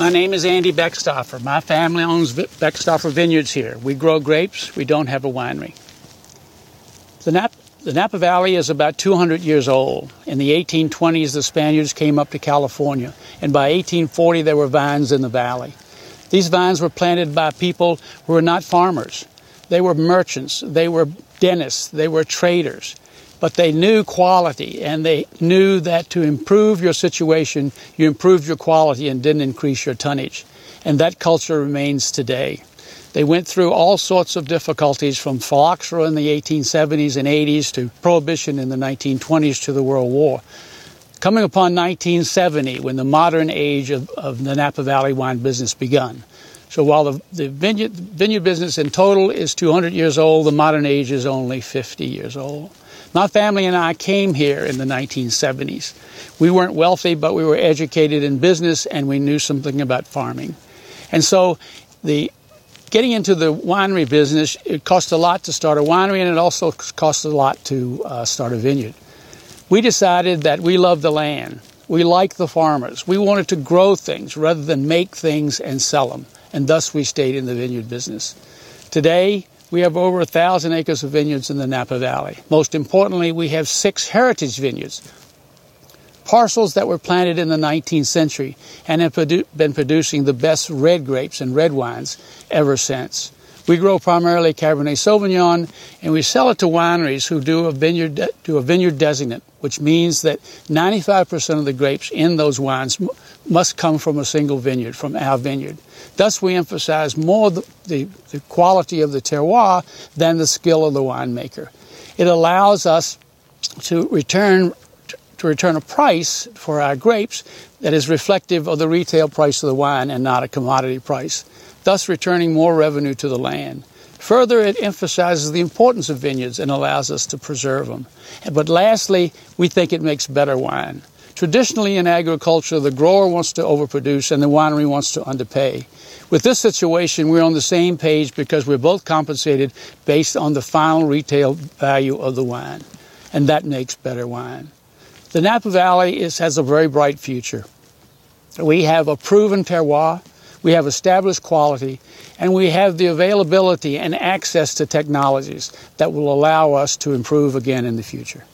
My name is Andy Beckstoffer. My family owns Beckstoffer Vineyards here. We grow grapes. We don't have a winery. The, Nap- the Napa Valley is about 200 years old. In the 1820s, the Spaniards came up to California, and by 1840, there were vines in the valley. These vines were planted by people who were not farmers. They were merchants, they were dentists, they were traders but they knew quality and they knew that to improve your situation, you improved your quality and didn't increase your tonnage. And that culture remains today. They went through all sorts of difficulties from phylloxera in the 1870s and 80s to prohibition in the 1920s to the World War. Coming upon 1970, when the modern age of, of the Napa Valley wine business begun. So while the, the vineyard, vineyard business in total is 200 years old, the modern age is only 50 years old. My family and I came here in the 1970s. We weren't wealthy, but we were educated in business and we knew something about farming. And so the getting into the winery business, it cost a lot to start a winery and it also cost a lot to uh, start a vineyard. We decided that we love the land. We like the farmers. We wanted to grow things rather than make things and sell them. And thus we stayed in the vineyard business. Today, we have over a thousand acres of vineyards in the Napa Valley. Most importantly, we have six heritage vineyards, parcels that were planted in the 19th century and have produ- been producing the best red grapes and red wines ever since. We grow primarily Cabernet Sauvignon, and we sell it to wineries who do a vineyard do a vineyard designate, which means that 95% of the grapes in those wines m- must come from a single vineyard, from our vineyard. Thus, we emphasize more the, the, the quality of the terroir than the skill of the winemaker. It allows us to return to return a price for our grapes that is reflective of the retail price of the wine and not a commodity price thus returning more revenue to the land. Further, it emphasizes the importance of vineyards and allows us to preserve them. But lastly, we think it makes better wine. Traditionally in agriculture, the grower wants to overproduce and the winery wants to underpay. With this situation, we're on the same page because we're both compensated based on the final retail value of the wine, and that makes better wine. The Napa Valley is, has a very bright future. We have a proven terroir, we have established quality, and we have the availability and access to technologies that will allow us to improve again in the future.